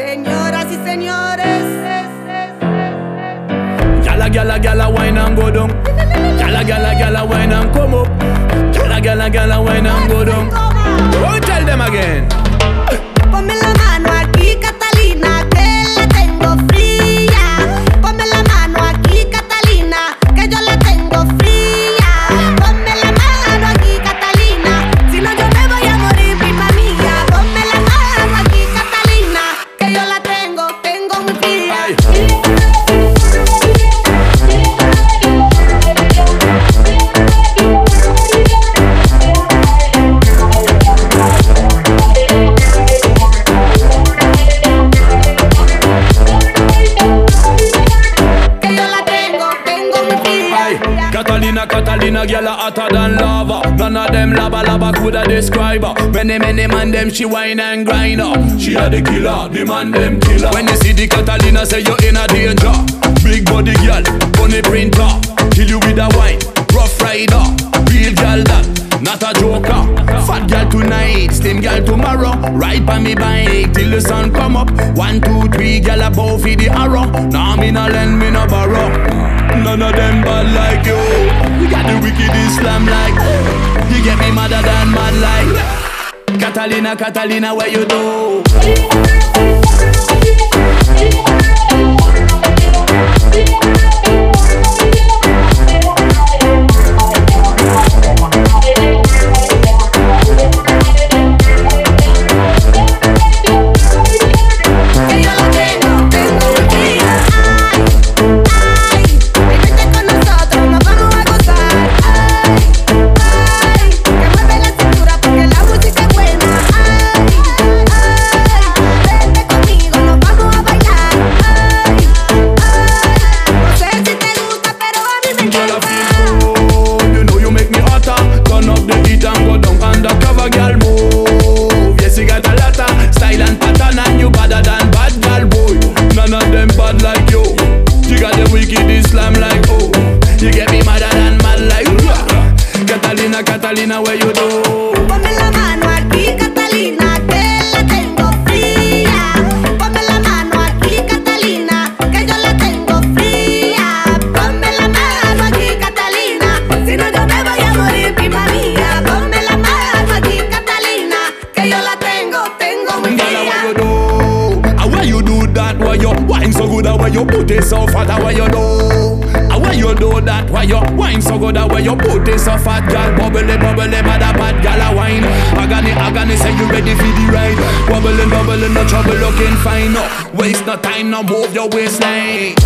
Señoras y señores. Gala, gala, gala, wine and go down. Gala, gala, gala, wine and come up. Gala, gala, gala, wine and go down. Don't tell them again. Catalina, Catalina, gyal a hotter than lava. None of them lava lava coulda describe her. Many many man them she wine and grind. She a the killer, the man them killer. When you see the Catalina, say you in a danger. Big body gyal, funny printer, kill you with a wine. Rough rider, real gyal that, not a joker. Fat gyal tonight, slim gyal tomorrow. Ride by me bike till the sun come up. One, two, three, gyal a bow for the arrow. Nah, me no lend, me no borrow. None of them bad like you. You got the wicked Islam like. You get me madder than mad like. Catalina, Catalina, where you do? Catalina, Catalina, where you do? Ponme la mano aquí, Catalina, que la tengo fría. Ponme la mano aquí, Catalina, que yo la tengo fría. Ponme la mano aquí, Catalina, si no yo me voy a morir, pipa mía. Ponme la mano aquí, Catalina, que yo la tengo, tengo muy Girl, how you fría. do? How why you do that? Why you wine so good? How why you put it so fat? How why you do? Why you do that? Why you wine so good? Why you put it so fat? Girl, bubbly, bubbly, mother bad girl, a wine. Agony, agony, say you ready for the ride? Bubbling, bubbling, no trouble, looking fine. No, waste no time, no move your waistline.